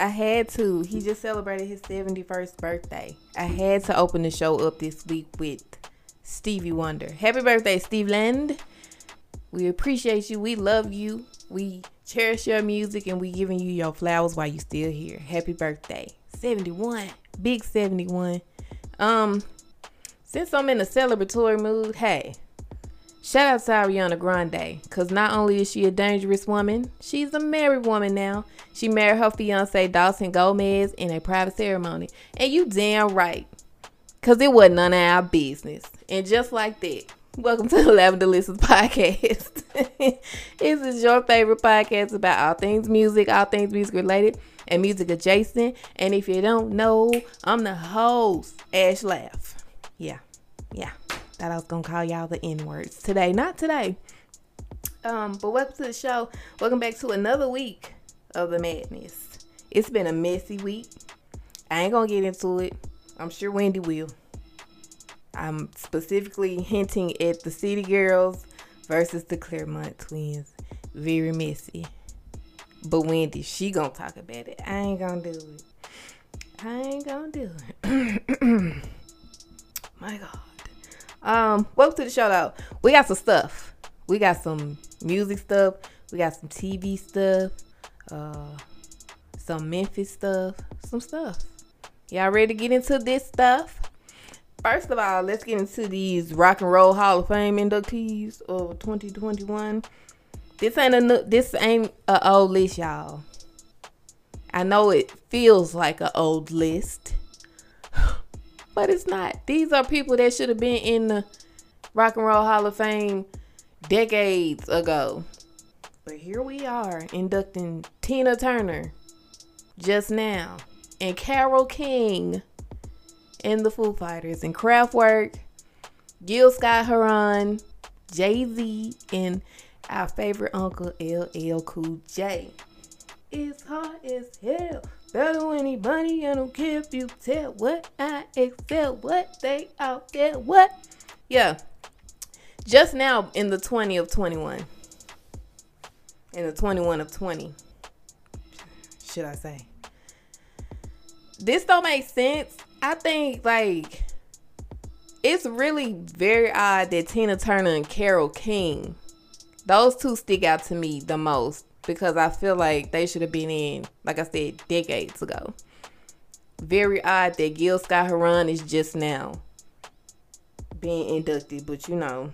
I had to. He just celebrated his 71st birthday. I had to open the show up this week with Stevie Wonder. Happy birthday, Stevland. We appreciate you. We love you. We cherish your music and we giving you your flowers while you still here. Happy birthday. 71. Big 71. Um, since I'm in a celebratory mood, hey, shout out to Ariana Grande. Cause not only is she a dangerous woman, she's a married woman now. She married her fiance Dalton Gomez in a private ceremony. And you damn right. Cause it wasn't none of our business. And just like that, welcome to the Lavender Listens podcast. this is your favorite podcast about all things music, all things music related, and music adjacent. And if you don't know, I'm the host, Ash Laugh. Yeah, yeah. Thought I was gonna call y'all the N words today. Not today. Um, but welcome to the show. Welcome back to another week of the madness. It's been a messy week. I ain't gonna get into it. I'm sure Wendy will. I'm specifically hinting at the City Girls versus the Clermont Twins. Very messy. But Wendy, she gonna talk about it. I ain't gonna do it. I ain't gonna do it. My God. Um, welcome to the show though. We got some stuff. We got some music stuff. We got some TV stuff. Uh, some Memphis stuff. Some stuff. Y'all ready to get into this stuff? First of all, let's get into these Rock and Roll Hall of Fame inductees of 2021. This ain't a this ain't a old list, y'all. I know it feels like an old list, but it's not. These are people that should have been in the Rock and Roll Hall of Fame decades ago. But here we are inducting Tina Turner just now and Carole King and the Foo Fighters and Kraftwerk, Gil Scott Heron, Jay Z, and our favorite uncle LL Cool J. It's hot as hell. Better when anybody, I don't care if you tell what I excel, what they out there, what? Yeah. Just now in the 20 of 21. In the 21 of 20. Should I say? This don't make sense I think like it's really very odd that Tina Turner and Carole King, those two stick out to me the most because I feel like they should have been in, like I said, decades ago. Very odd that Gil Scott Heron is just now being inducted, but you know,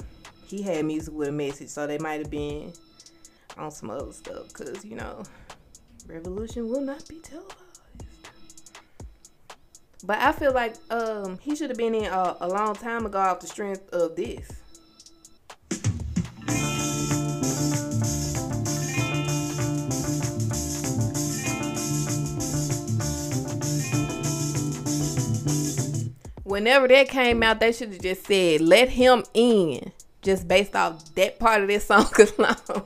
he had music with a message, so they might have been on some other stuff because you know, revolution will not be televised. But I feel like um, he should have been in a, a long time ago off the strength of this. Whenever that came out, they should have just said, let him in. Just based off that part of this song alone.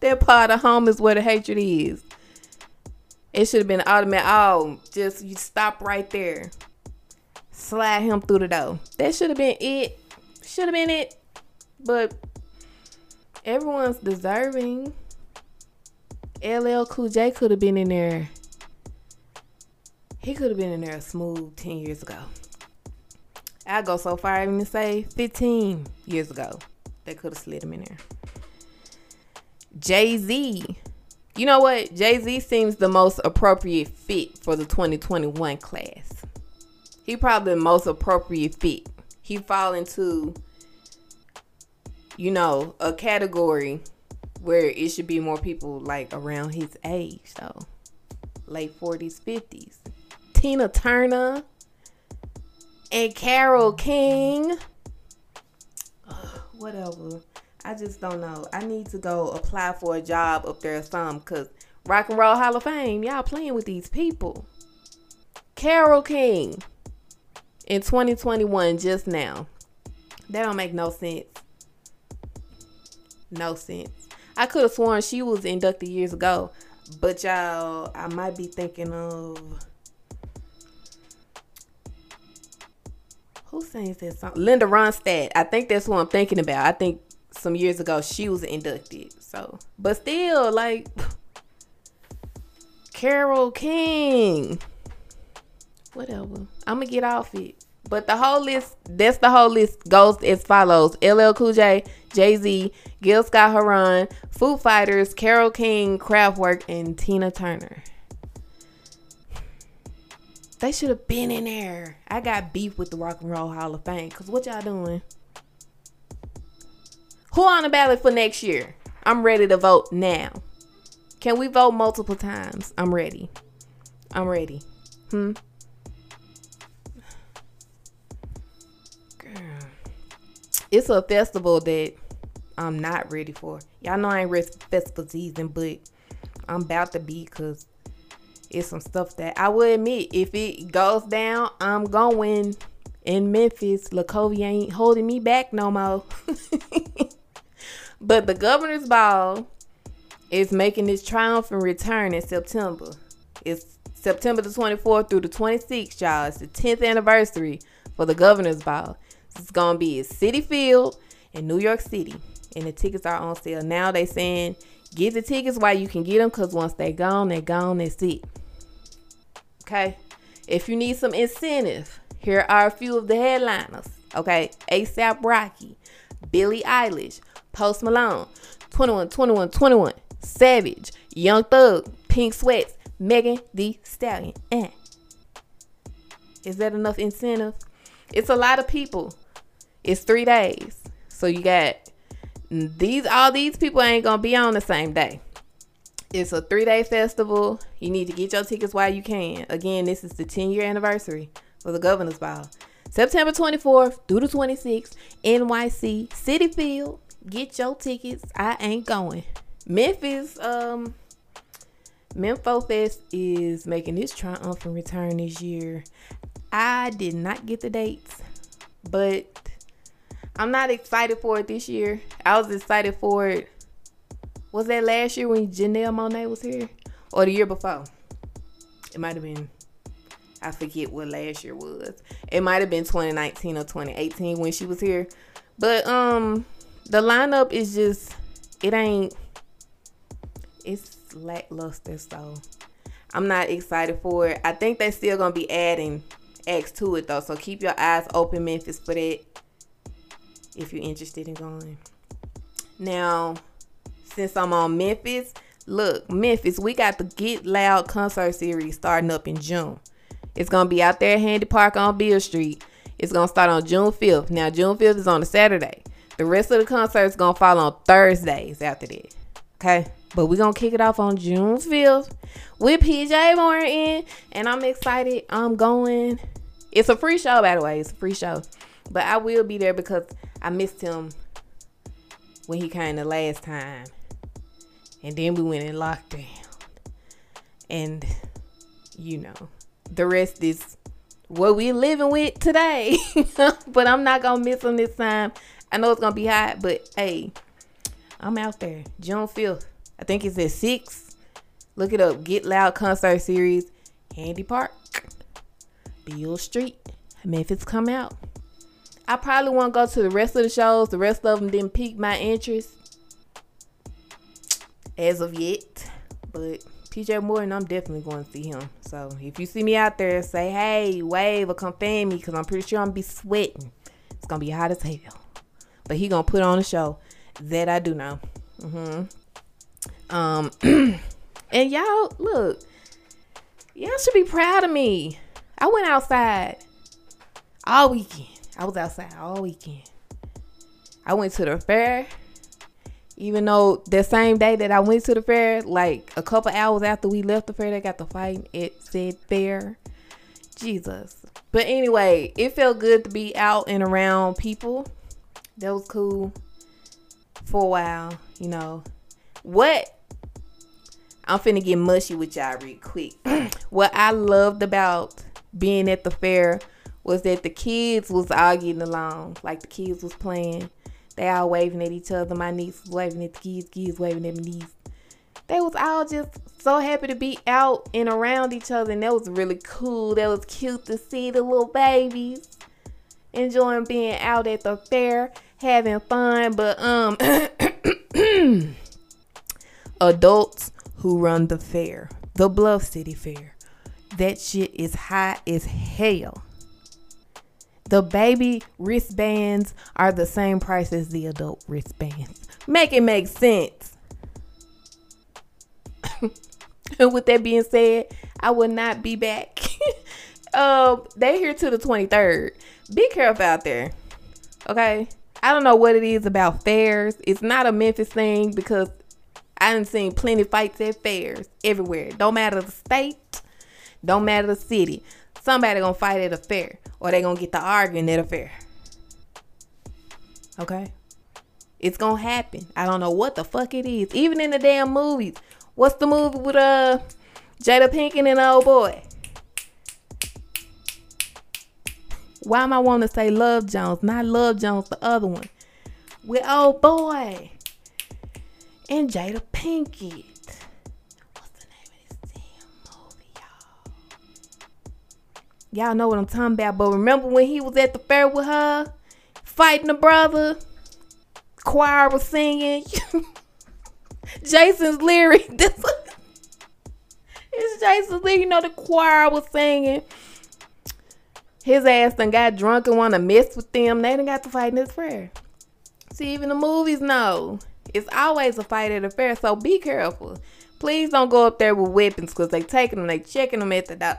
that part of home is where the hatred is. It should have been automatic. Oh, just you stop right there. Slide him through the door. That should have been it. Should have been it. But everyone's deserving. LL Cool J could have been in there. He could have been in there smooth 10 years ago. I go so far even to say 15 years ago. They could have slid him in there. Jay Z you know what? Jay Z seems the most appropriate fit for the 2021 class. He probably the most appropriate fit. He fall into, you know, a category where it should be more people like around his age. So late 40s, 50s. Tina Turner and Carole King. Whatever. I just don't know. I need to go apply for a job up there or because Rock and Roll Hall of Fame, y'all playing with these people. Carole King in 2021 just now. That don't make no sense. No sense. I could have sworn she was inducted years ago, but y'all, I might be thinking of who sings that song? Linda Ronstadt. I think that's what I'm thinking about. I think some years ago she was inducted. So, but still, like Carole King. Whatever. I'm gonna get off it. But the whole list, that's the whole list goes as follows: LL Cool J, Jay Z, Gil Scott Heron, Foo Fighters, Carole King, Kraftwerk, and Tina Turner. They should have been in there. I got beef with the Rock and Roll Hall of Fame. Cause what y'all doing? Who on the ballot for next year? I'm ready to vote now. Can we vote multiple times? I'm ready. I'm ready. Hmm. Girl. It's a festival that I'm not ready for. Y'all know I ain't ready for festival season, but I'm about to be because it's some stuff that I will admit if it goes down, I'm going in Memphis. Lakovia ain't holding me back no more. but the governor's ball is making its triumphant return in September. It's September the 24th through the 26th, y'all. It's the 10th anniversary for the governor's ball. It's gonna be at Citi Field in New York City, and the tickets are on sale now. They saying get the tickets while you can get them, cause once they gone, they gone. That's it. Okay. If you need some incentive, here are a few of the headliners. Okay. ASAP Rocky, Billie Eilish, Post Malone, 21, 21, 21, Savage, Young Thug, Pink Sweats, Megan Thee Stallion. Eh. Is that enough incentive? It's a lot of people. It's three days. So you got these all these people ain't gonna be on the same day. It's a three day festival. You need to get your tickets while you can. Again, this is the 10 year anniversary for the Governor's Ball. September 24th through the 26th, NYC, Citi Field. Get your tickets. I ain't going. Memphis, um, Mempho Fest is making its triumphant return this year. I did not get the dates, but I'm not excited for it this year. I was excited for it was that last year when Janelle Monáe was here? Or the year before? It might have been I forget what last year was. It might have been 2019 or 2018 when she was here. But um the lineup is just it ain't it's lackluster so I'm not excited for it. I think they're still gonna be adding X to it though. So keep your eyes open, Memphis, for that if you're interested in going. Now since I'm on Memphis, look, Memphis, we got the Get Loud concert series starting up in June. It's gonna be out there at Handy Park on Beale Street. It's gonna start on June 5th. Now June 5th is on a Saturday. The rest of the concert is gonna fall on Thursdays after that. Okay. But we're gonna kick it off on June 5th with PJ Morton. And I'm excited. I'm going. It's a free show, by the way. It's a free show. But I will be there because I missed him when he came the last time and then we went in lockdown. And you know, the rest is what we're living with today. but I'm not gonna miss them this time. I know it's gonna be hot, but hey, I'm out there. June 5th. I think it's at six. Look it up. Get Loud Concert Series, Handy Park, Beale Street. Memphis come out. I probably won't go to the rest of the shows. The rest of them didn't pique my interest as of yet. But PJ Morton, I'm definitely going to see him. So if you see me out there, say hey, wave or come fan me because I'm pretty sure I'm gonna be sweating. It's gonna be hot as hell. But he gonna put on a show. That I do know. Mm-hmm. Um, and y'all look, y'all should be proud of me. I went outside all weekend. I was outside all weekend. I went to the fair even though the same day that I went to the fair, like a couple hours after we left the fair, they got the fight It said fair. Jesus. But anyway, it felt good to be out and around people. That was cool for a while, you know. What I'm finna get mushy with y'all real quick. what I loved about being at the fair was that the kids was all getting along. Like the kids was playing they all waving at each other. My niece was waving at the kids, kids waving at my niece. They was all just so happy to be out and around each other, and that was really cool. That was cute to see the little babies enjoying being out at the fair, having fun. But um, adults who run the fair the Bluff City Fair. That shit is high as hell. The baby wristbands are the same price as the adult wristbands. Make it make sense. and with that being said, I will not be back. um, they here to the 23rd. Be careful out there. Okay? I don't know what it is about fairs. It's not a Memphis thing because I done seen plenty fights at fairs everywhere. Don't matter the state, don't matter the city. Somebody gonna fight at a fair or they gonna get to arguing at a fair. Okay? It's gonna happen. I don't know what the fuck it is. Even in the damn movies. What's the movie with uh Jada Pinkett and old boy? Why am I wanting to say Love Jones? Not Love Jones, the other one. With old boy. And Jada Pinkett. Y'all know what I'm talking about. But remember when he was at the fair with her? Fighting the brother? Choir was singing. Jason's lyric. This it's Jason's lyric. You know the choir was singing. His ass done got drunk and want to mess with them. They done got to fight in this fair. See, even the movies know. It's always a fight at a fair, so be careful. Please don't go up there with weapons because they taking them, they checking them at the door.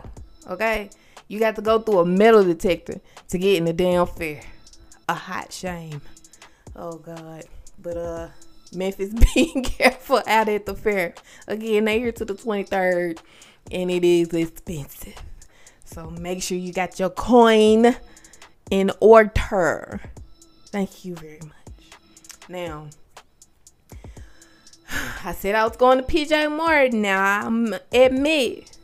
Okay? You got to go through a metal detector to get in the damn fair. A hot shame. Oh God. But uh Memphis being careful out at the fair. Again, they here to the 23rd and it is expensive. So make sure you got your coin in order. Thank you very much. Now, I said I was going to PJ Morton. Now I'm admit,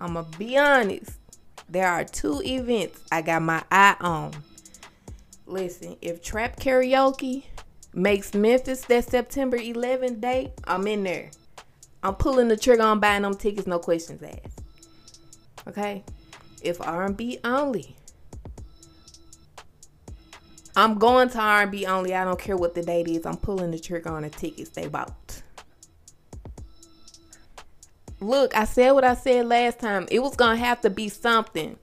I'm gonna be honest. There are two events I got my eye on. Listen, if Trap Karaoke makes Memphis that September 11th date, I'm in there. I'm pulling the trigger on buying them tickets, no questions asked. Okay? If R&B only, I'm going to R&B only. I don't care what the date is. I'm pulling the trigger on the tickets they bought. Look, I said what I said last time. It was going to have to be something.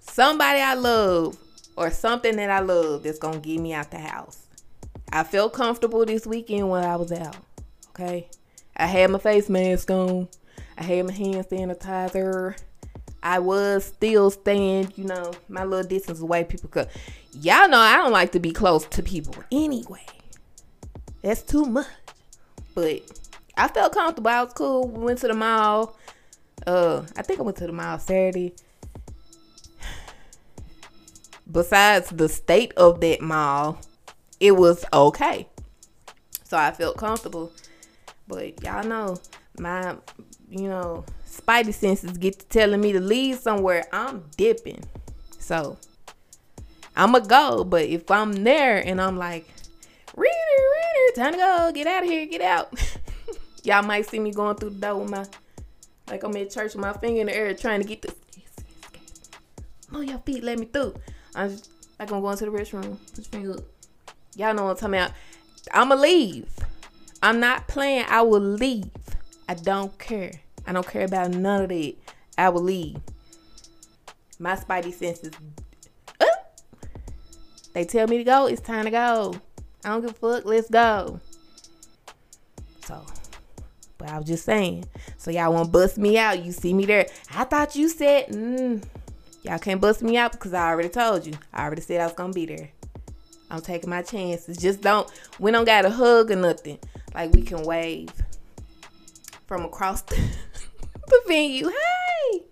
Somebody I love or something that I love that's going to get me out the house. I felt comfortable this weekend when I was out. Okay? I had my face mask on. I had my hand sanitizer. I was still staying, you know, my little distance away. People could, y'all know I don't like to be close to people anyway. That's too much. But I felt comfortable. I was cool. We went to the mall. Uh, I think I went to the mall Saturday. Besides the state of that mall, it was okay. So I felt comfortable. But y'all know my, you know, spidey senses get to telling me to leave somewhere, I'm dipping. So I'ma go. But if I'm there and I'm like, reader, reader, time to go, get out of here, get out. Y'all might see me going through the door with my, like I'm at church with my finger in the air trying to get the, move your feet, let me through. I'm just like I'm going to the restroom. Put your finger up. Y'all know what I'm talking about. I'ma leave. I'm not playing. I will leave. I don't care. I don't care about none of that. I will leave. My spidey senses. Uh, they tell me to go. It's time to go. I don't give a fuck. Let's go. So, but I was just saying. So y'all want to bust me out? You see me there? I thought you said, mm, y'all can't bust me out because I already told you. I already said I was gonna be there. I'm taking my chances. Just don't. We don't got a hug or nothing. Like we can wave from across the, the venue. Hey,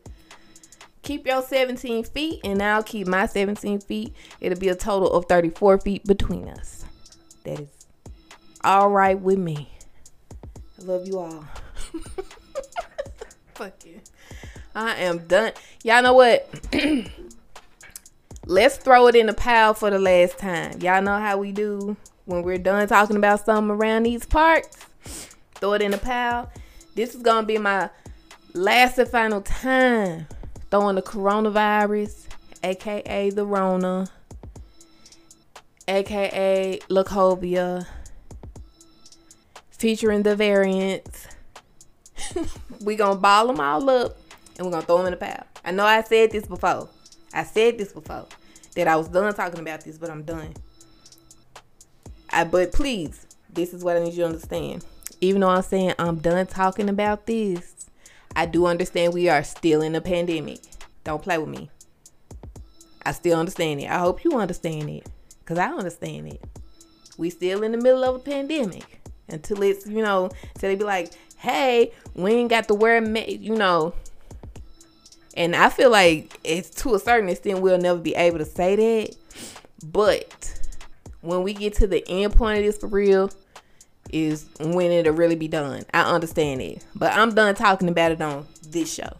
keep your 17 feet, and I'll keep my 17 feet. It'll be a total of 34 feet between us. That is all right with me. Love you all. Fuck you. I am done. Y'all know what? Let's throw it in the pile for the last time. Y'all know how we do when we're done talking about something around these parts. Throw it in the pile. This is gonna be my last and final time throwing the coronavirus, aka the Rona, aka Lacovia, featuring the variants. we gonna ball them all up and we're gonna throw them in the pile. I know I said this before. I said this before that I was done talking about this, but I'm done. I but please, this is what I need you to understand. Even though I'm saying I'm done talking about this, I do understand we are still in a pandemic. Don't play with me. I still understand it. I hope you understand it. Cause I understand it. We still in the middle of a pandemic. Until it's, you know, until they be like, hey, we ain't got to wear you know. And I feel like it's to a certain extent we'll never be able to say that. But when we get to the end point of this for real, is when it'll really be done. I understand it. But I'm done talking about it on this show.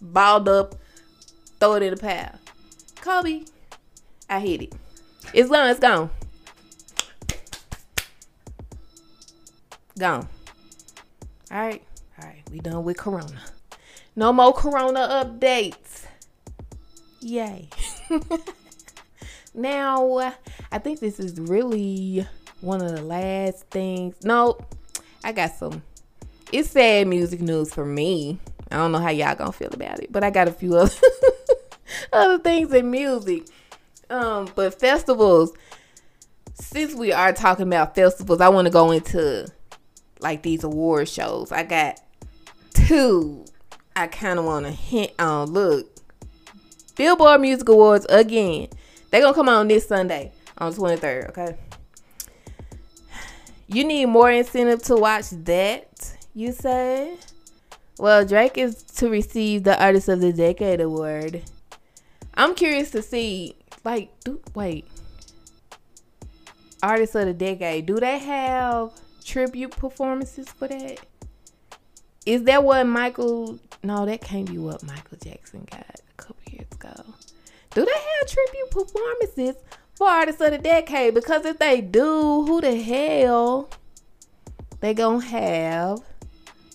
Balled up, throw it in the pile. Kobe, I hit it. It's gone, it's gone. Gone. Alright. Alright. We done with Corona. No more Corona updates. Yay. now, I think this is really one of the last things. No, I got some. It's sad music news for me. I don't know how y'all gonna feel about it, but I got a few other other things in music. Um, but festivals. Since we are talking about festivals, I want to go into like these award shows. I got two. I kind of want to hint on. Look, Billboard Music Awards again. They gonna come on this Sunday on the 23rd. Okay. You need more incentive to watch that, you say? Well, Drake is to receive the Artist of the Decade award. I'm curious to see, like, do, wait, Artist of the Decade, do they have tribute performances for that? Is that what Michael? No, that can't be what Michael Jackson got a couple years ago. Do they have tribute performances for artists of the decade because if they do, who the hell they gonna have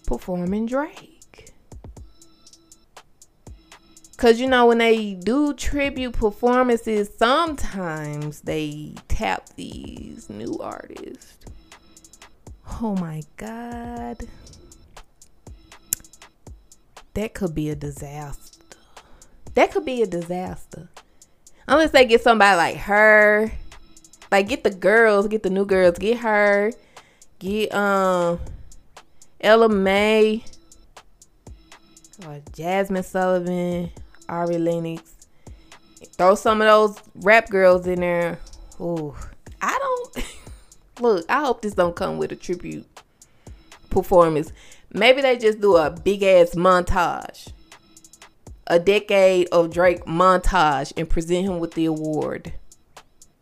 performing Drake? Cause you know when they do tribute performances, sometimes they tap these new artists. Oh my god. That could be a disaster. That could be a disaster. Unless they get somebody like her. Like get the girls, get the new girls, get her, get um Ella Mai or Jazmine Sullivan, Ari Lennox. Throw some of those rap girls in there. Ooh. I don't look, I hope this don't come with a tribute performance. Maybe they just do a big ass montage a decade of Drake montage and present him with the award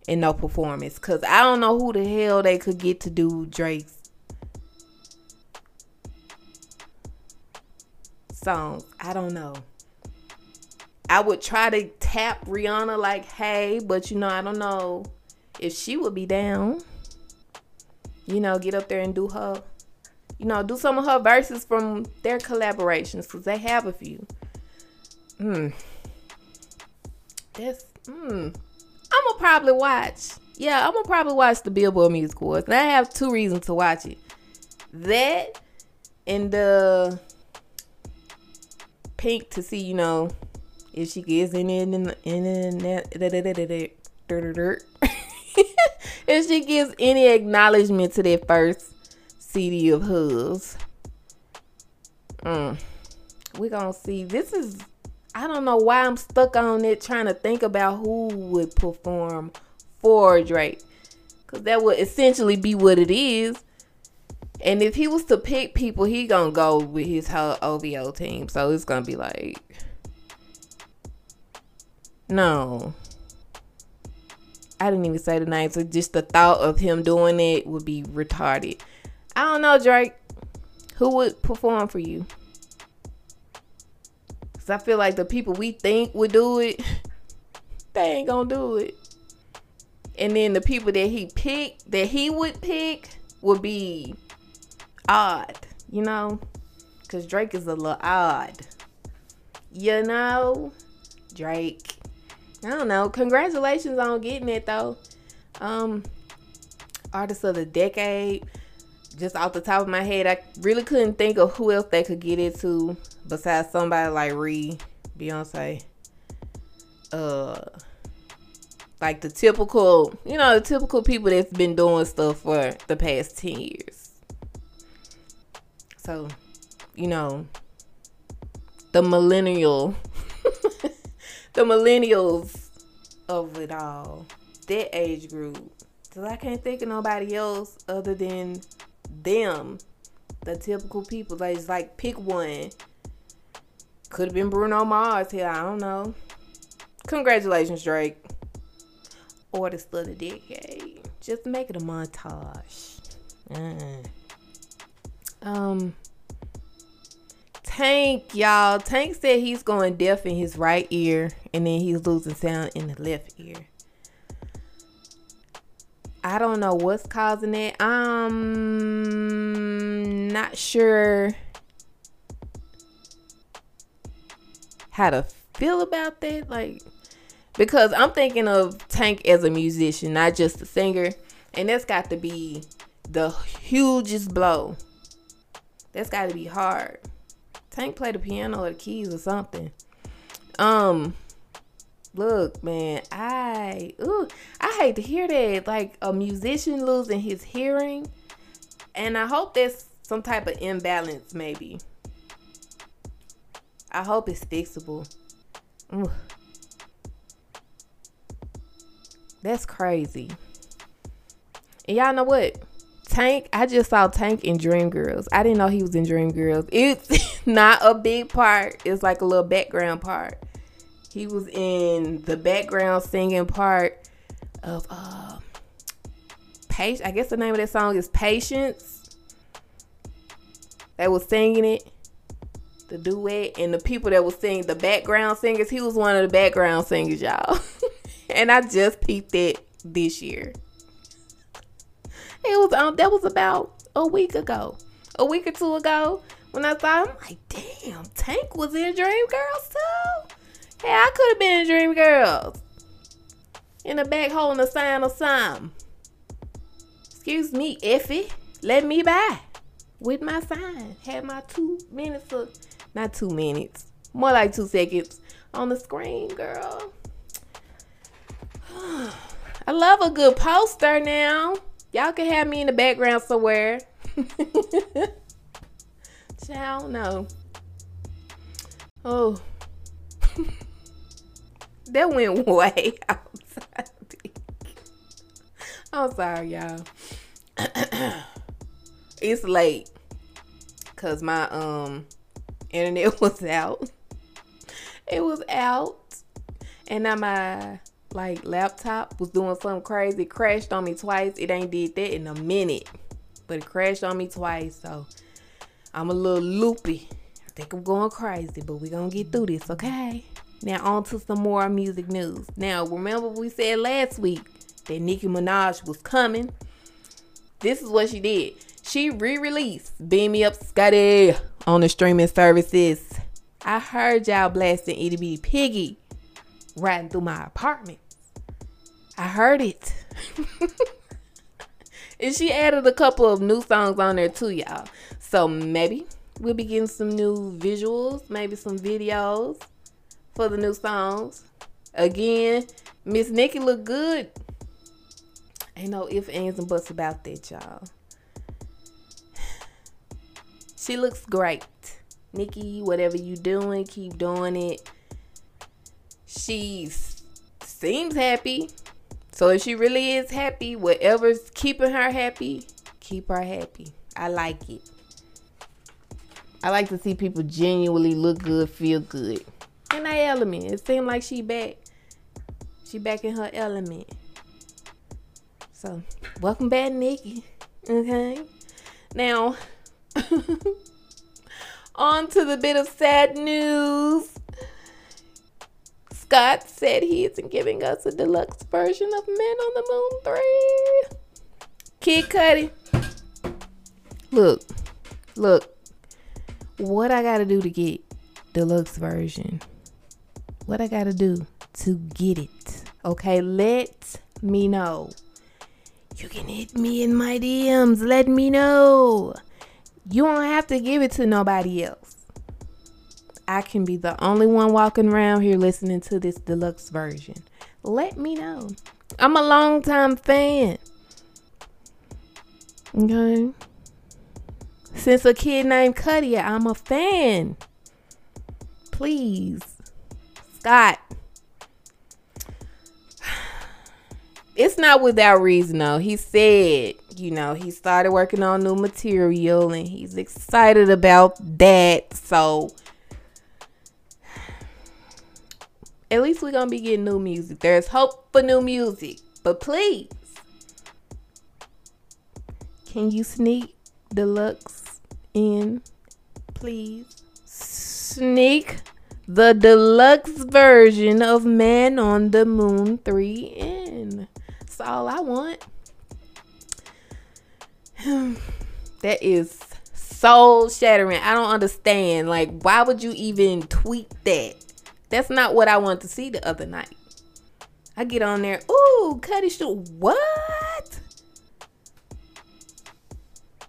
and no performance. Cause I don't know who the hell they could get to do Drake's songs. I don't know. I would try to tap Rihanna like, hey, but you know, I don't know if she would be down. You know, get up there and do her, you know, do some of her verses from their collaborations because they have a few. Hmm. This. Hmm. I'm gonna probably watch. Yeah, I'm gonna probably watch the Billboard Music Awards, and I have two reasons to watch it. That and the Pink to see, you know, if she gets in in in in if she gives any acknowledgement to that first CD of hers. Mm. We gonna see. This is I don't know why I'm stuck on it trying to think about who would perform for Drake. Cause that would essentially be what it is. And if he was to pick people, he gonna go with his whole OVO team. So it's gonna be like No. I didn't even say the name, so just the thought of him doing it would be retarded. I don't know, Drake. Who would perform for you? Cause I feel like the people we think would do it, they ain't gonna do it. And then the people that he picked, that he would pick, would be odd, you know? Cause Drake is a little odd. You know? Drake. I don't know. Congratulations on getting it though. Um Artist of the Decade. just off the top of my head, I really couldn't think of who else they could get into besides somebody like Ree, Beyonce. Uh like the typical, you know, the typical people that's been doing stuff for the past 10 years. So, you know, the millennial, the millennials of it all, that age group. Cause I can't think of nobody else other than them, the typical people. Like, it's like pick one. Could have been Bruno Mars here. I don't know. Congratulations, Drake. Artist of the decade. Just make it a montage. Uh. Um. Tank, y'all. Tank said he's going deaf in his right ear and then he's losing sound in the left ear. I don't know what's causing it. I'm not sure how to feel about that. Like, because I'm thinking of Tank as a musician, not just a singer, and that's got to be the hugest blow. That's got to be hard. Tank play the piano or the keys or something. Um, look, man, I ooh, I hate to hear that. Like a musician losing his hearing, and I hope there's some type of imbalance, maybe. I hope it's fixable. Ooh. That's crazy. And y'all know what? Tank, I just saw Tank in Dreamgirls. I didn't know he was in Dreamgirls. It's not a big part. It's like a little background part. He was in the background singing part of uh Patience. I guess the name of that song is Patience. They was singing it. The duet and the people that was singing the background singers, he was one of the background singers, y'all. and I just peeped it this year. It was um that was about a week ago, a week or two ago when I thought I'm like, damn, Tank was in Dreamgirls too. Hey, I could have been in Dreamgirls. In the back holding a sign or something. Excuse me, Effie, let me by with my sign. Had my two minutes of, not two minutes, more like two seconds on the screen, girl. I love a good poster now. Y'all can have me in the background somewhere. Child, no. Oh. that went way outside. I'm sorry, y'all. it's late. Cause my um internet was out. It was out. And now my like laptop was doing something crazy. Crashed on me twice. It ain't did that in a minute. But it crashed on me twice. So I'm a little loopy. I think I'm going crazy, but we gonna get through this, okay? Now on to some more music news. Now remember we said last week that Nicki Minaj was coming. This is what she did. She re-released Beam Me Up Scotty on the streaming services. I heard y'all blasting Itty Bitty Piggy riding through my apartment. I heard it. and she added a couple of new songs on there too, y'all. So maybe we'll be getting some new visuals, maybe some videos for the new songs. Again, Miss Nicki look good. Ain't no ifs, ands, and buts about that, y'all. She looks great. Nicki, whatever you doing, keep doing it she seems happy. So if she really is happy, whatever's keeping her happy, keep her happy. I like it. I like to see people genuinely look good, feel good. In that element. It seemed like she back. She back in her element. So welcome back, Nicki. Okay. Now on to the bit of sad news. Scott said he isn't giving us a deluxe version of Man on the Moon 3. Kid Cudi. Look, look. What I gotta do to get deluxe version? What I gotta do to get it? Okay, let me know. you can hit me in my DMs. Let me know. You don't have to give it to nobody else. I can be the only one walking around here listening to this deluxe version. Let me know. I'm a long time fan. Okay. Since a kid named Cudi, I'm a fan. Please. Scott. It's not without reason though. He said, you know, he started working on new material and he's excited about that. So at least we're gonna be getting new music. There's hope for new music. But please, can you sneak deluxe in, please? Sneak the deluxe version of Man on the Moon 3 in. That's all I want. that is soul shattering. I don't understand. Like, why would you even tweet that? That's not what I wanted to see the other night. I get on there, ooh, Cudi shoot. What?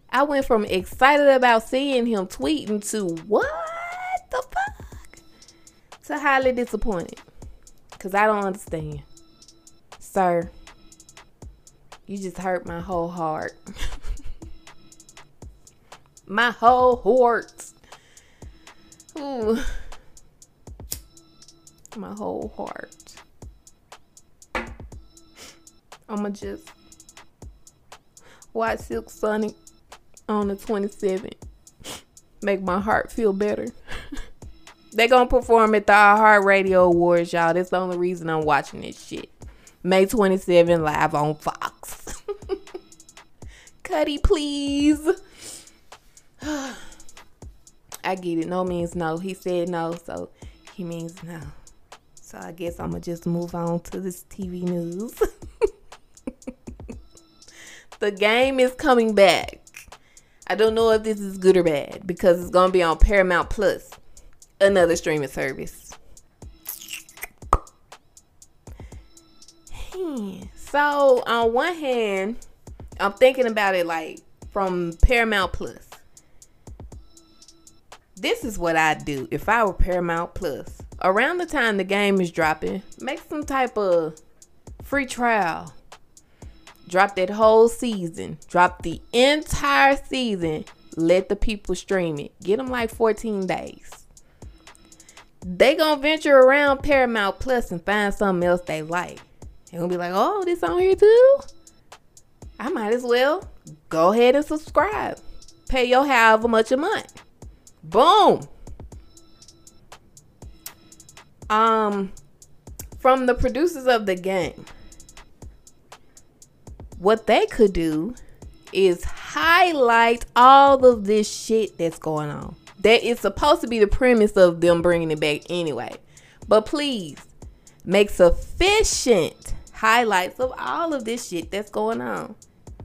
I went from excited about seeing him tweeting to what the fuck? To highly disappointed. Cause I don't understand. Sir, you just hurt my whole heart. my whole heart. Ooh. My whole heart. I'ma just watch Silk Sonic on the 27th. Make my heart feel better. they gonna perform at the Heart Radio Awards, y'all. That's the only reason I'm watching this shit. May 27 live on Fox. Cudi, please. I get it. No means no. He said no, so he means no. So I guess I'm gonna just move on to this TV news. the game is coming back. I don't know if this is good or bad because it's gonna be on Paramount Plus, another streaming service. Hmm. So on one hand, I'm thinking about it like from Paramount Plus. This is what I'd do if I were Paramount Plus. Around the time the game is dropping, make some type of free trial. Drop that whole season. Drop the entire season. Let the people stream it. Get them like 14 days. They gonna venture around Paramount Plus and find something else they like. They gonna be like, oh, this on here too? I might as well go ahead and subscribe. Pay your however much a month. Boom. Um, from the producers of the game, what they could do is highlight all of this shit that's going on. That is supposed to be the premise of them bringing it back anyway. But please make sufficient highlights of all of this shit that's going on.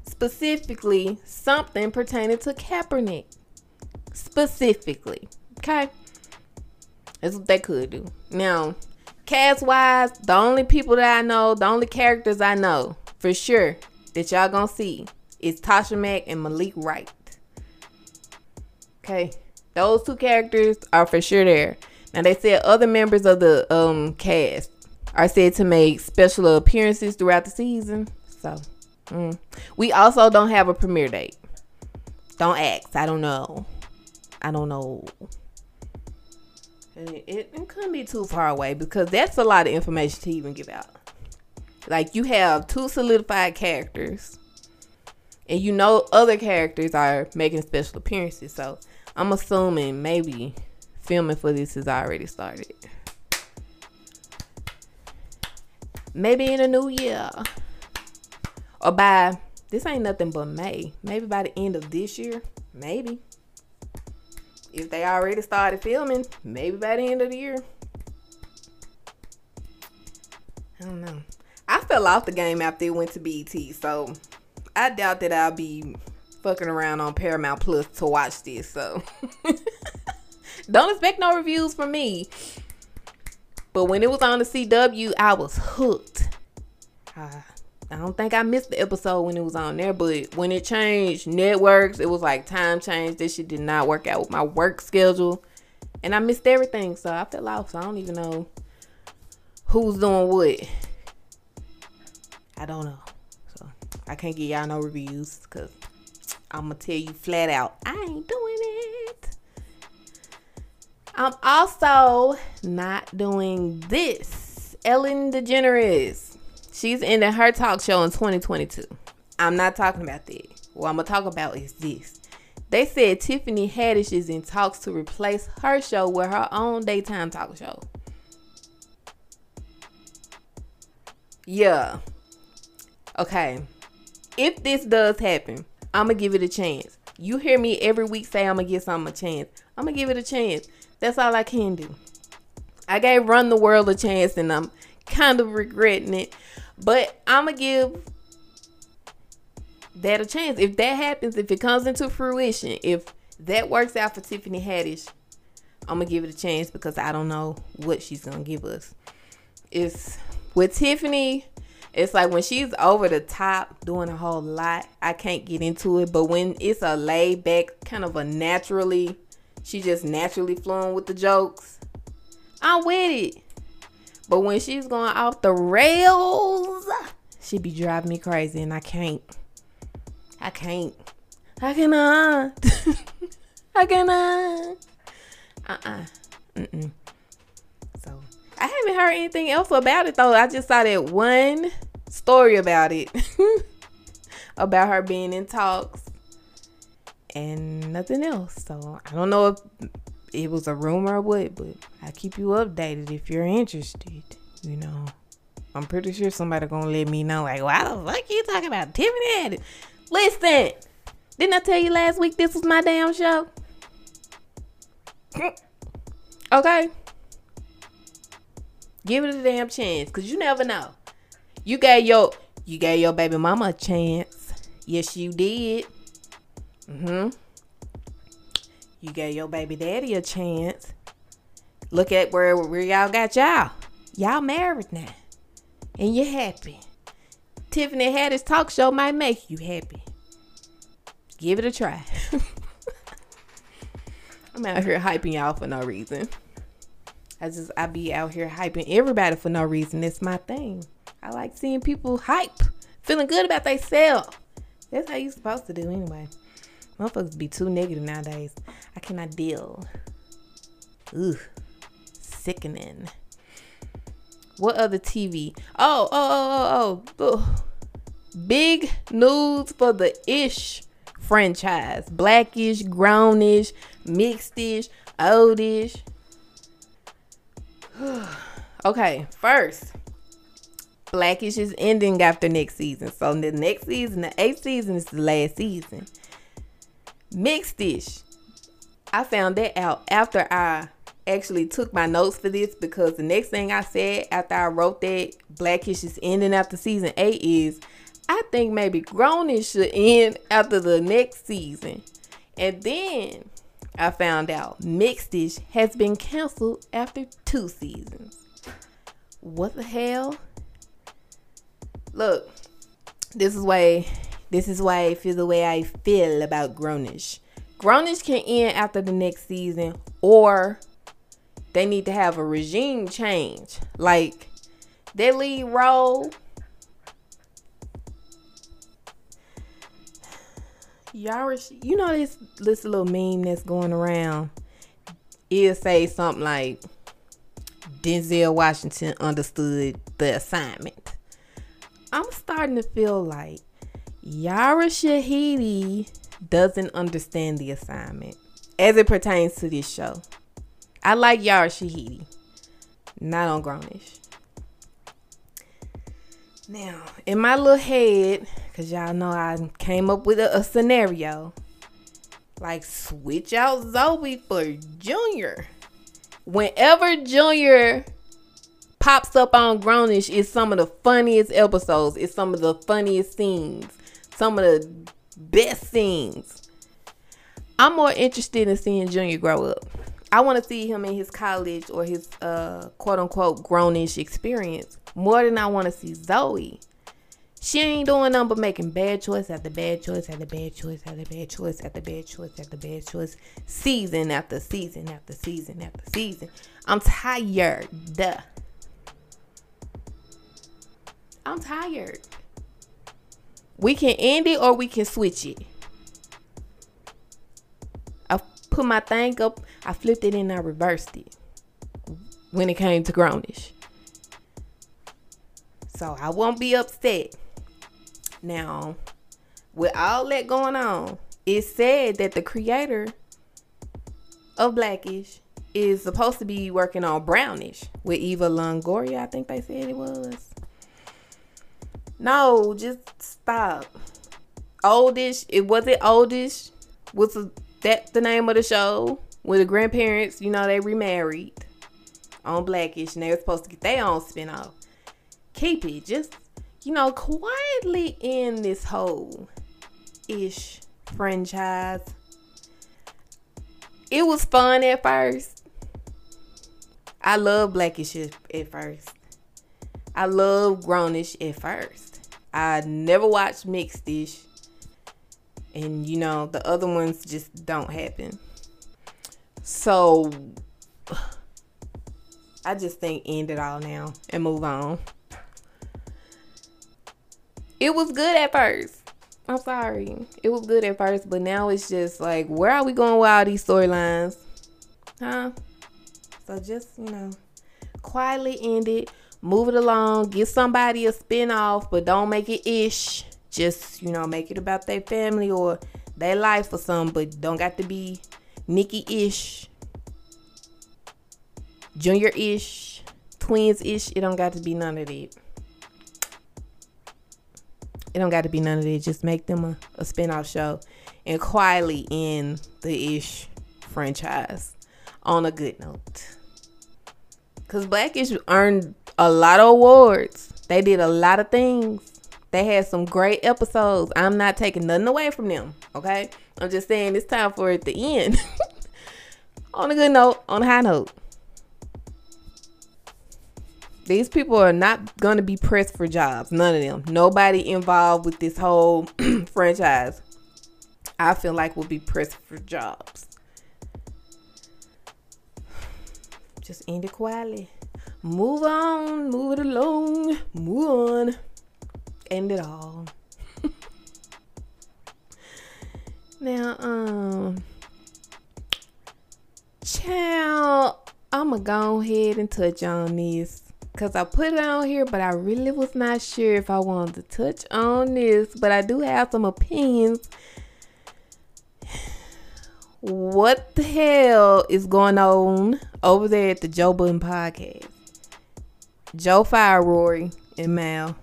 Specifically, something pertaining to Kaepernick. Specifically. Okay? That's what they could do. Now, cast wise, the only people that I know, the only characters I know for sure that y'all gonna see is Tasha Mack and Malik Wright. Okay, those two characters are for sure there. Now they said other members of the um cast are said to make special appearances throughout the season. So, mm. we also don't have a premiere date. Don't ask. I don't know. I don't know. It, it, couldn't be too far away because that's a lot of information to even give out. Like you have two solidified characters, and you know other characters are making special appearances. So I'm assuming maybe filming for this has already started. maybe in a new year or by this ain't nothing but May. Maybe by the end of this year, maybe. If they already started filming, maybe by the end of the year. I don't know. I fell off the game after it went to BET, so I doubt that I'll be fucking around on Paramount Plus to watch this. So don't expect no reviews from me. But when it was on the CW, I was hooked. Uh, I don't think I missed the episode when it was on there, but when it changed networks, it was like time change. This shit did not work out with my work schedule. And I missed everything. So I fell off. So I don't even know who's doing what. I don't know. So I can't give y'all no reviews because I'm going to tell you flat out, I ain't doing it. I'm also not doing this. Ellen DeGeneres She's ending her talk show in 2022. I'm not talking about that. What I'm gonna talk about is this. They said Tiffany Haddish is in talks to replace her show with her own daytime talk show. Yeah. Okay. If this does happen, I'm gonna give it a chance. You hear me every week say I'm gonna give something a chance. I'm gonna give it a chance. That's all I can do. I gave Run the World a chance and I'm kind of regretting it. But I'm gonna give that a chance. If that happens, if it comes into fruition, if that works out for Tiffany Haddish, I'm gonna give it a chance because I don't know what she's gonna give us. It's with Tiffany, it's like when she's over the top doing a whole lot, I can't get into it. But when it's a laid back, kind of a naturally, she just naturally flowing with the jokes, I'm with it. But when she's going off the rails, she be driving me crazy and I can't. I can't. I cannot. I cannot. Uh-uh. Mm-mm. So I haven't heard anything else about it though. I just saw that one story about it. about her being in talks and nothing else. So I don't know if it was a rumor or what, but I keep you updated if you're interested. You know, I'm pretty sure somebody gonna let me know. Like, why the fuck are you talking about Tiffany Listen, didn't I tell you last week this was my damn show? Okay. Give it a damn chance, cause you never know. You gave your you gave your baby mama a chance. Yes, you did. Mm-hmm. You gave your baby daddy a chance. Look at where, where y'all got y'all. Y'all married now. And you're happy. Tiffany Haddish talk show might make you happy. Give it a try. I'm out here hyping y'all for no reason. I just I be out here hyping everybody for no reason. It's my thing. I like seeing people hype, feeling good about themselves. That's how you supposed to do anyway. Motherfuckers be too negative nowadays. I cannot deal. Ugh. Sickening. What other TV? Oh, oh, oh, oh, oh. Big news for the Ish franchise. Blackish, grownish, mixedish, oldish. okay, first, Blackish is ending after next season. So the next season, the eighth season, is the last season. Mixedish. I found that out after I actually took my notes for this because the next thing I said after I wrote that Blackish is ending after season eight is I think maybe Grownish should end after the next season. And then I found out Mixedish has been canceled after two seasons. What the hell? Look, this is why this is why I feel the way I feel about Grownish. Grownish can end after the next season, or they need to have a regime change. Like their lead role. Y'all, you know this this little meme that's going around. It'll say something like Denzel Washington understood the assignment. I'm starting to feel like Yara Shahidi doesn't understand the assignment as it pertains to this show. I like Yara Shahidi, not on Grownish. Now, in my little head, because y'all know I came up with a, a, scenario like switch out Zoe for Junior. Whenever Junior pops up on Grownish, it's some of the funniest episodes, it's some of the funniest scenes some of the best scenes. I'm more interested in seeing Junior grow up. I want to see him in his college or his uh, quote unquote grownish experience more than I want to see Zoe. She ain't doing nothing but making bad choice after bad choice after bad choice after bad choice after bad choice after bad choice, season after season after season after season. I'm tired. Duh. I'm tired. We can end it or we can switch it. I put my thing up, I flipped it and I reversed it when it came to Grownish. So I won't be upset. Now, with all that going on, it's said that the creator of Blackish is supposed to be working on Brownish with Eva Longoria. I think they said it was. No, just stop. Oldish. It wasn't oldish. Was that the name of the show? With the grandparents, you know, they remarried on Blackish and they were supposed to get their own spinoff. Keep it. Just, you know, quietly in this whole ish franchise. It was fun at first. I love Blackish at first. I love Grownish at first. I never watched Mixedish. And you know, the other ones just don't happen. So I just think end it all now and move on. It was good at first. I'm sorry. It was good at first, but now it's just like, where are we going with all these storylines? Huh? So just, you know, quietly end it, move it along, give somebody a spin off, but don't make it ish. Just, you know, make it about their family or their life or something, but don't got to be Nikki ish junior ish, twins ish. It don't got to be none of that. It don't got to be none of that. Just make them a, a spinoff show and quietly end the ish franchise on a good note. Cause Blackish earned a lot of awards. They did a lot of things. They had some great episodes. I'm not taking nothing away from them. Okay. I'm just saying it's time for it to end. on a good note, on a high note. These people are not going to be pressed for jobs. None of them. Nobody involved with this whole franchise, I feel like, will be pressed for jobs. Just end it quietly. Move on. Move it along. Move on. End it all. now, um, child, I'm gonna go ahead and touch on this because I put it on here, but I really was not sure if I wanted to touch on this. But I do have some opinions. What the hell is going on over there at the Joe Budden podcast? Joe Fire Rory and Mal.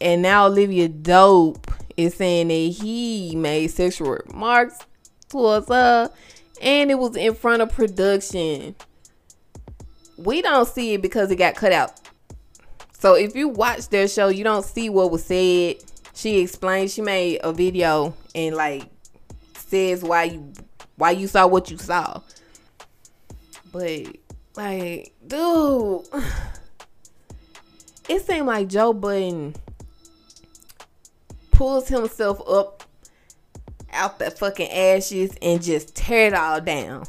And now Olivia Dope is saying that he made sexual remarks towards her and it was in front of production we don't see it because it got cut out. So if you watch their show, you don't see what was said. She explained she made a video and like says why you why you saw what you saw. But like, dude, it seemed like Joe Budden pulls himself up out the fucking ashes and just tear it all down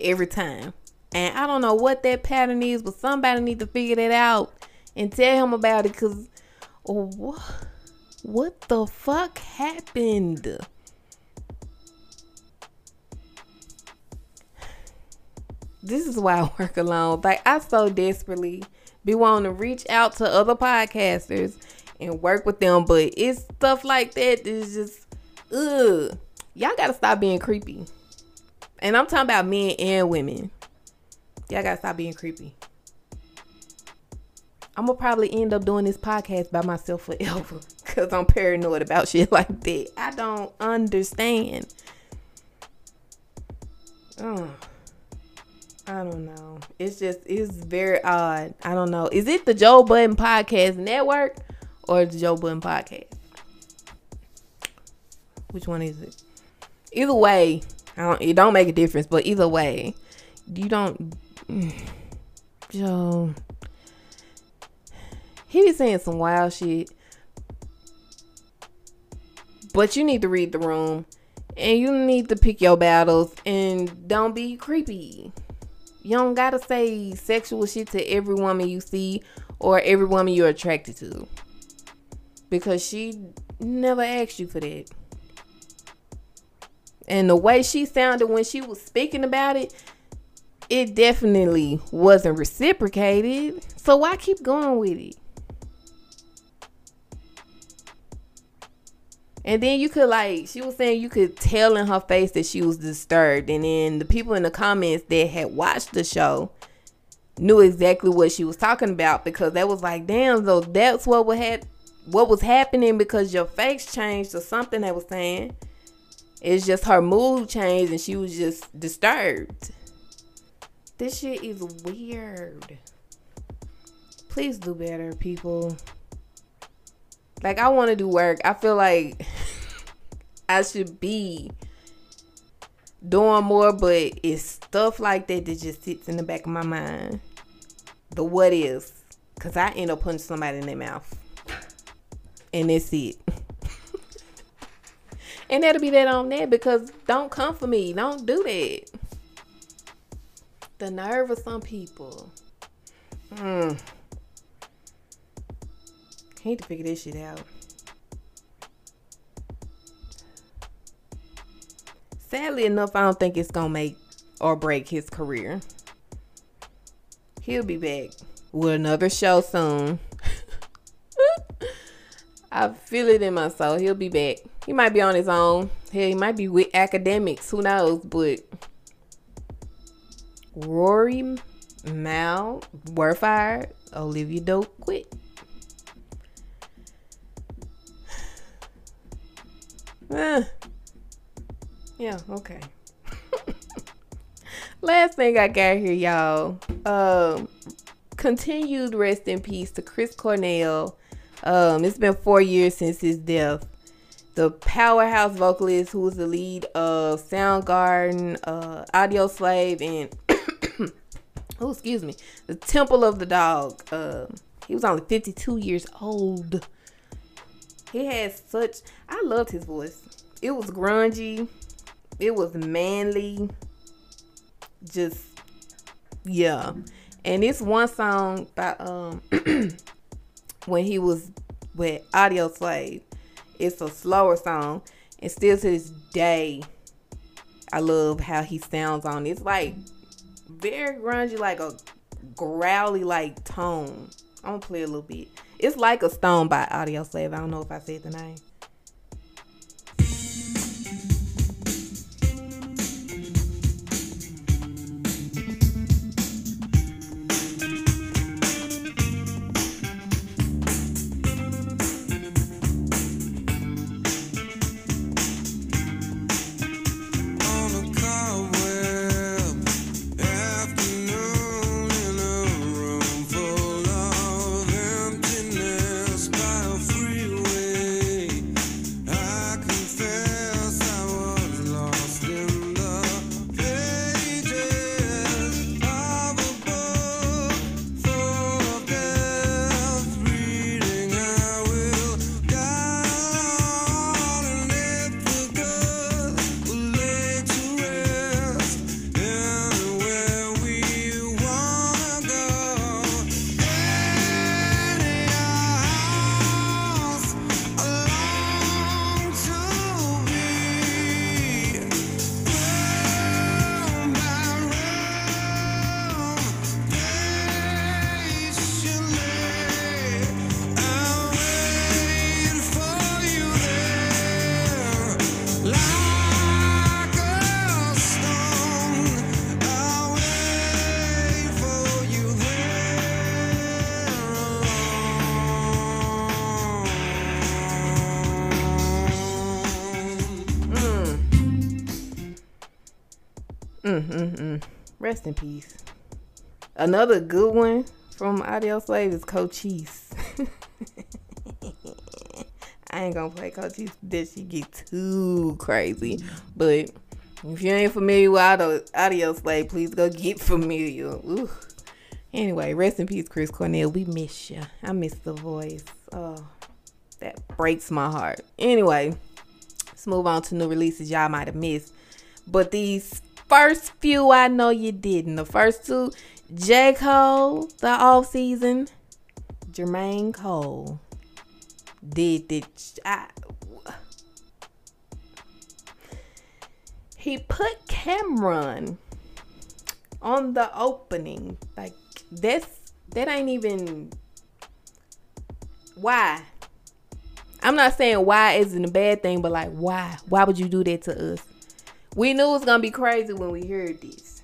every time. And I don't know what that pattern is, but somebody need to figure that out and tell him about it. Cause what, what the fuck happened? This is why I work alone. Like I so desperately be wanting to reach out to other podcasters and work with them, but it's stuff like that that is just ugh. Y'all gotta stop being creepy. And I'm talking about men and women. Y'all gotta stop being creepy. I'm gonna probably end up doing this podcast by myself forever because I'm paranoid about shit like that. I don't understand. Oh, I don't know. It's just it's very odd. I don't know. Is it the Joe Budden Podcast Network or the Joe Budden Podcast? Which one is it? Either way, don't, it don't make a difference. But either way, you don't Joe, he be saying some wild shit. But you need to read the room and you need to pick your battles and don't be creepy. You don't gotta say sexual shit to every woman you see or every woman you're attracted to. Because she never asked you for that. And the way she sounded when she was speaking about it, it definitely wasn't reciprocated. So why keep going with it? And then you could like she was saying you could tell in her face that she was disturbed. And then the people in the comments that had watched the show knew exactly what she was talking about because that was like, damn, so that's what would had what was happening because your face changed or something they was saying. It's just her mood changed and she was just disturbed. This shit is weird. Please do better, people. Like I want to do work. I feel like I should be doing more, but it's stuff like that that just sits in the back of my mind. The what is, cause I end up punching somebody in their mouth, and that's it. and that'll be that on that because don't come for me. Don't do that. The nerve of some people. Hmm. Need to figure this shit out. Sadly enough, I don't think it's gonna make or break his career. He'll be back with another show soon. I feel it in my soul. He'll be back. He might be on his own. Hell, he might be with academics. Who knows? But Rory Mal, were fired. Olivia Dope quit. Eh. Yeah, okay. Last thing I got here, y'all. Um, continued rest in peace to Chris Cornell. Um, it's been four years since his death. The powerhouse vocalist who was the lead of Soundgarden, uh, Audioslave, and oh, excuse me, the Temple of the Dog. Uh, he was only 52 years old. He had such I loved his voice. It was grungy. It was manly. Just yeah. And this one song by um when he was with Audioslave, it's a slower song. And still to this day, I love how he sounds on it. It's like very grungy, like a growly like tone. I'm gonna play a little bit. It's like a stone by Audioslave. I don't know if I said the name. Rest in peace. Another good one from Audioslave is Cochise. I ain't gonna play Cochise. That she get too crazy. But if you ain't familiar with Audio, Audioslave, please go get familiar. Ooh. Anyway, rest in peace, Chris Cornell. We miss you. I miss the voice. Oh, that breaks my heart. Anyway, Let's move on to new releases y'all might have missed. But these first few, I know you didn't. The first two, J. Cole, the off season, Jermaine Cole did the. I, he put Cam'ron on the opening. Like this, that ain't even why. I'm not saying why isn't a bad thing, but like why? Why would you do that to us? We knew it was gonna be crazy when we heard this.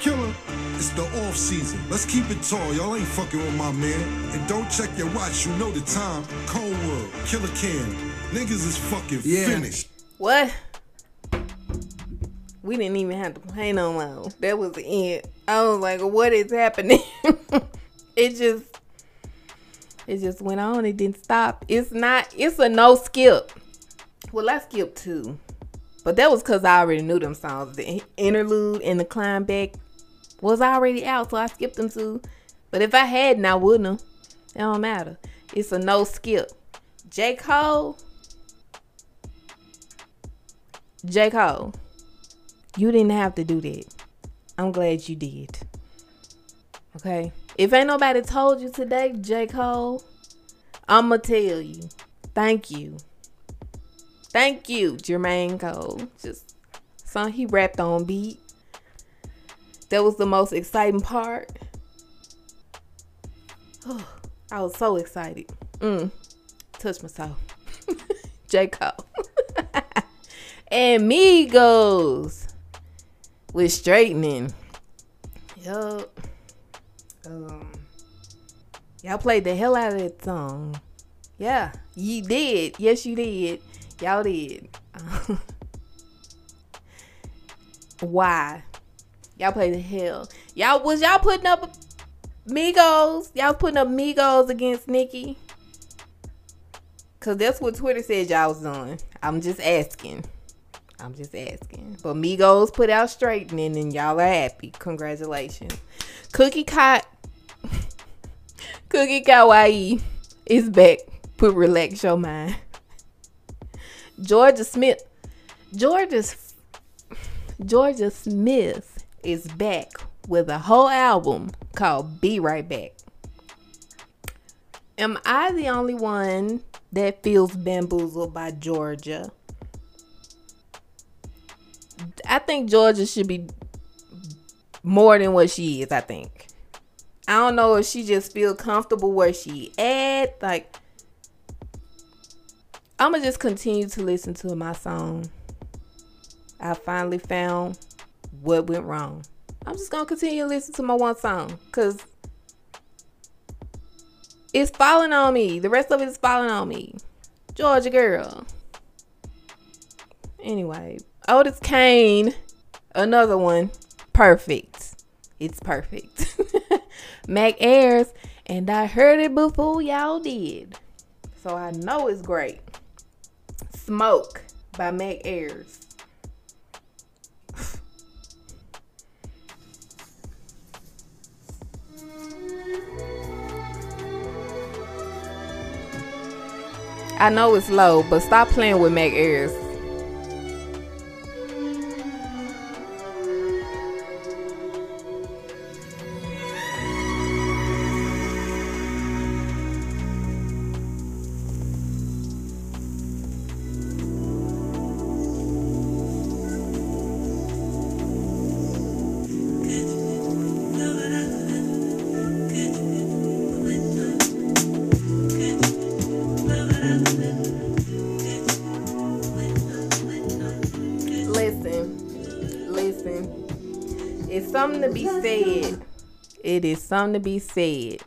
Killer, it's the off season. Let's keep it tall. Y'all ain't fucking with my man. And don't check your watch. You know the time. Cold World, Killer Cam. Niggas is fucking Yeah. finished. What? We didn't even have to play no more. That was the end. I was like, what is happening? it just it just went on. It didn't stop. It's not it's a no skip. Well, I skipped two. But that was because I already knew them songs. The interlude and the climb back was already out, so I skipped them too. But if I hadn't, I wouldn't have. It don't matter. It's a no skip. J. Cole, J. Cole, you didn't have to do that. I'm glad you did. Okay? If ain't nobody told you today, J. Cole, I'ma tell you. Thank you. Thank you, Jermaine Cole. Just son, he rapped on beat. That was the most exciting part. Oh, I was so excited. Mm. Touch my soul. J. Cole. and Migos with straightening. Yup. Um, y'all played the hell out of that song. Yeah, you did. Yes, you did. Y'all did. Why? Y'all played the hell. Y'all was y'all putting up Migos? Y'all putting up Migos against Nicki? Cause that's what Twitter said y'all was doing. I'm just asking. I'm just asking. But Migos put out straightening and y'all are happy. Congratulations. Cookie Cot Cookiee Kawaii is back. Put relax your mind. Jorja Smith Jorja Jorja Smith is back with a whole album called Be Right Back. Am I the only one that feels bamboozled by Jorja? I think Jorja should be more than what she is, I think. I don't know if she just feel comfortable where she at. Like I'ma just continue to listen to my song. I finally found what went wrong. I'm just gonna continue to listen to my one song because it's falling on me. The rest of it is falling on me. Jorja girl. Anyway, Otis Kane, another one. Perfect. It's perfect. Mac Ayres, and I heard it before y'all did. So I know it's great. Smoke by Mac Ayres. I know it's low, but stop playing with Mac Ayres. To be said. It is something to be said.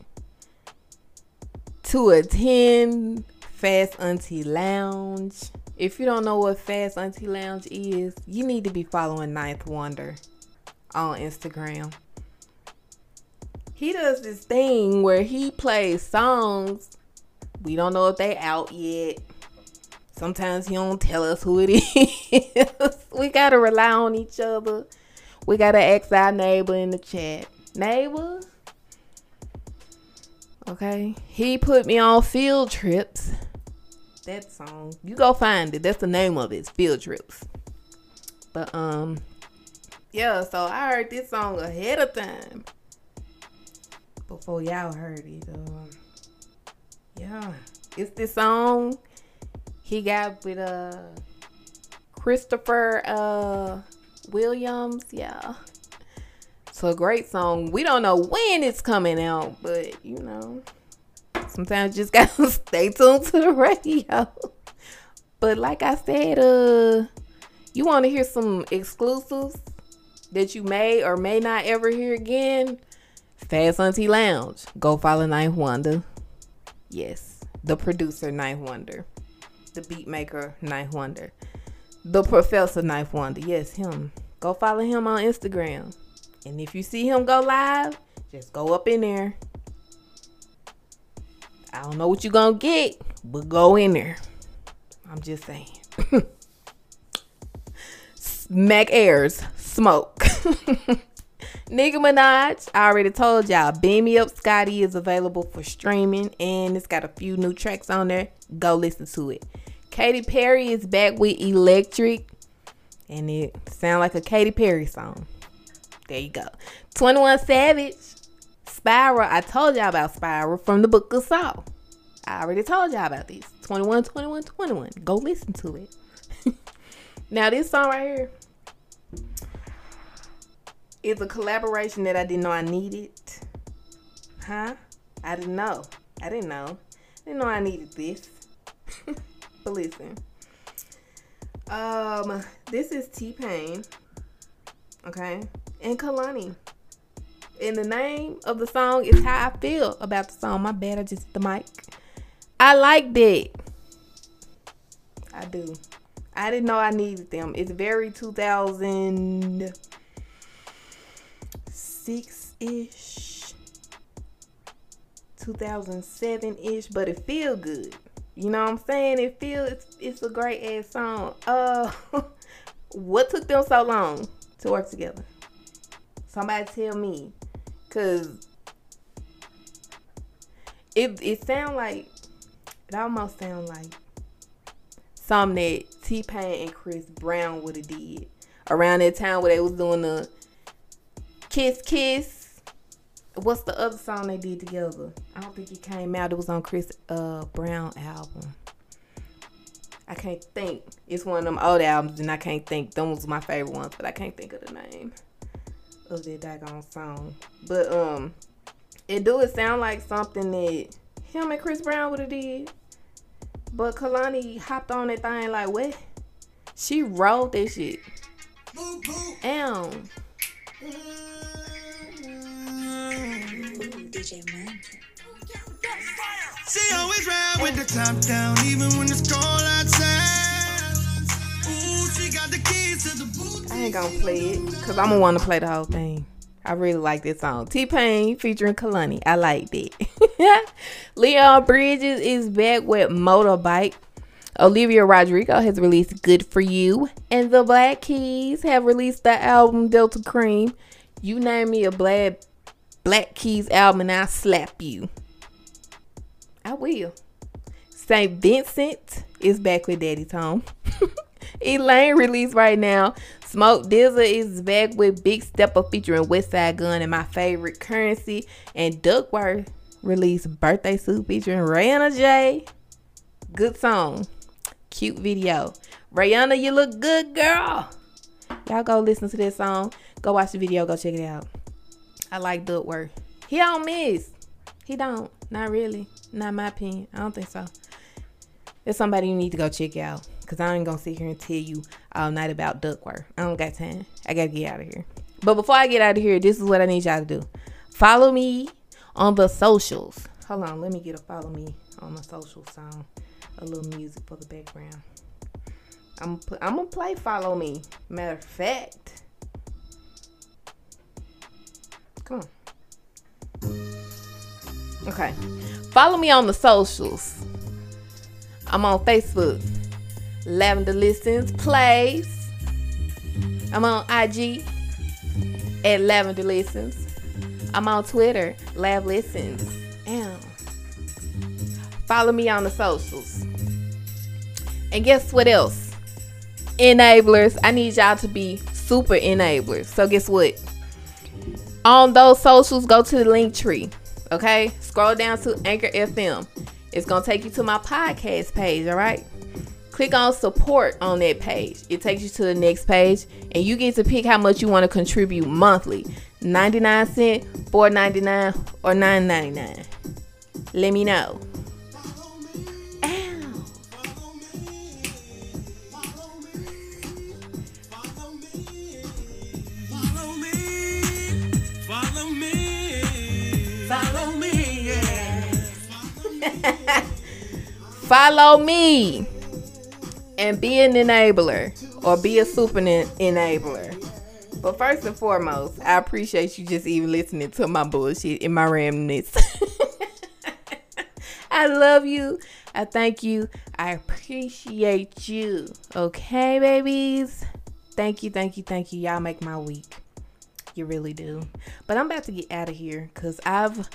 To attend Fast Auntie Lounge. If you don't know what Fast Auntie Lounge is, you need to be following Ninth Wonder on Instagram. He does this thing where he plays songs. We don't know if they out yet. Sometimes he don't tell us who it is. we gotta rely on each other. We gotta ask our neighbor in the chat. Neighbor? Okay. He put me on field trips. That song. You go find it. That's the name of it. It's field trips. But um yeah, so I heard this song ahead of time. Before y'all heard it. Um yeah. It's this song he got with uh Christopher uh Williams, yeah. So a great song. We don't know when it's coming out, but you know, sometimes you just gotta stay tuned to the radio. But like I said, uh, you want to hear some exclusives that you may or may not ever hear again? Fast Auntie Lounge. Go follow Ninth Wonder. Yes, the producer Ninth Wonder, the beat maker Ninth Wonder, the professor Ninth Wonder. Yes, him. Go follow him on Instagram. And if you see him go live, just go up in there. I don't know what you're going to get, but go in there. I'm just saying. Mac Ayres, smoke. Nicki Minaj, I already told y'all, Beam Me Up Scotty is available for streaming and it's got a few new tracks on there. Go listen to it. Katy Perry is back with Electric and it sound like a Katy Perry song. There you go. 21 Savage, Spiral. I told y'all about Spiral from the Book of Saw. I already told y'all about these. 21, 21, 21. Go listen to it. now, this song right here is a collaboration that I didn't know I needed. Huh? I didn't know. I didn't know. I didn't know I needed this. but listen. Um, this is T Pain. Okay. And Kehlani. And the name of the song is how I feel about the song. My bad, I just hit the mic. I like that. I do. I didn't know I needed them. It's very 2006 ish, 2007 ish, but it feel good. You know what I'm saying? It feels it's, it's a great ass song. Uh, what took them so long to work together? Somebody tell me, cause it it sound like it almost sound like something that T Pain and Chris Brown would have did around that time where they was doing the kiss kiss what's the other song they did together? I don't think it came out. It was on Chris uh, Brown album. I can't think. It's one of them old albums, and I can't think. Them was my favorite ones, but I can't think of the name of that daggone song. But um, it do it sound like something that him and Chris Brown would have did. But Kehlani hopped on that thing like what? She wrote that shit. Damn. DJ Man. She always ride with the top down, even when it's cold outside. Ooh, she got the keys to the booth. I ain't gonna play it, cause I'm gonna wanna play the whole thing. I really like this song. T Pain featuring Kehlani. I like that. Leon Bridges is back with Motorbike. Olivia Rodrigo has released Good For You. And the Black Keys have released the album Delta Kream. You name me a black Black Keys album and I'll slap you. I will. St. Vincent is back with Daddy Tom. Elaine released right now. Smoke DZA is back with Big Stepper featuring Westside Gun and my favorite Curren$y. And Duckworth released Birthday Suit featuring Rihanna J. Good song. Cute video. Rihanna, you look good, girl. Y'all go listen to this song. Go watch the video. Go check it out. I like Duckworth. He don't miss. He don't. Not really. Not my opinion. I don't think so. It's somebody you need to go check out. Cause I ain't gonna sit here and tell you all night about Duckworth. I don't got time. I gotta get out of here. But before I get out of here, this is what I need y'all to do. Follow me on the socials. Hold on, let me get a follow me on the social song. A little music for the background. I'm I'm gonna play follow me. Matter of fact, Okay. Follow me on the socials. I'm on Facebook, Lavender Listens plays. I'm on IG at Lavender Listens. I'm on Twitter, Lav Listens. Damn. Follow me on the socials. And guess what else? Enablers. I need y'all to be super enablers. So guess what? On those socials, go to the link tree. Okay? Scroll down to Anchor FM. It's gonna take you to my podcast page, all right? Click on support on that page. It takes you to the next page, and you get to pick how much you want to contribute monthly. 99 cent, 4.99, or 9.99. Let me know. Follow me and be an enabler or be a super en- enabler. But first and foremost, I appreciate you just even listening to my bullshit and my randomness. I love you. I thank you. I appreciate you. Okay, babies. Thank you, thank you, thank you. Y'all make my week. You really do. But I'm about to get out of here because I've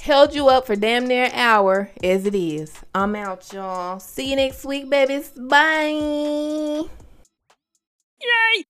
held you up for damn near an hour as it is. I'm out, y'all. See you next week, babies. Bye. Yay!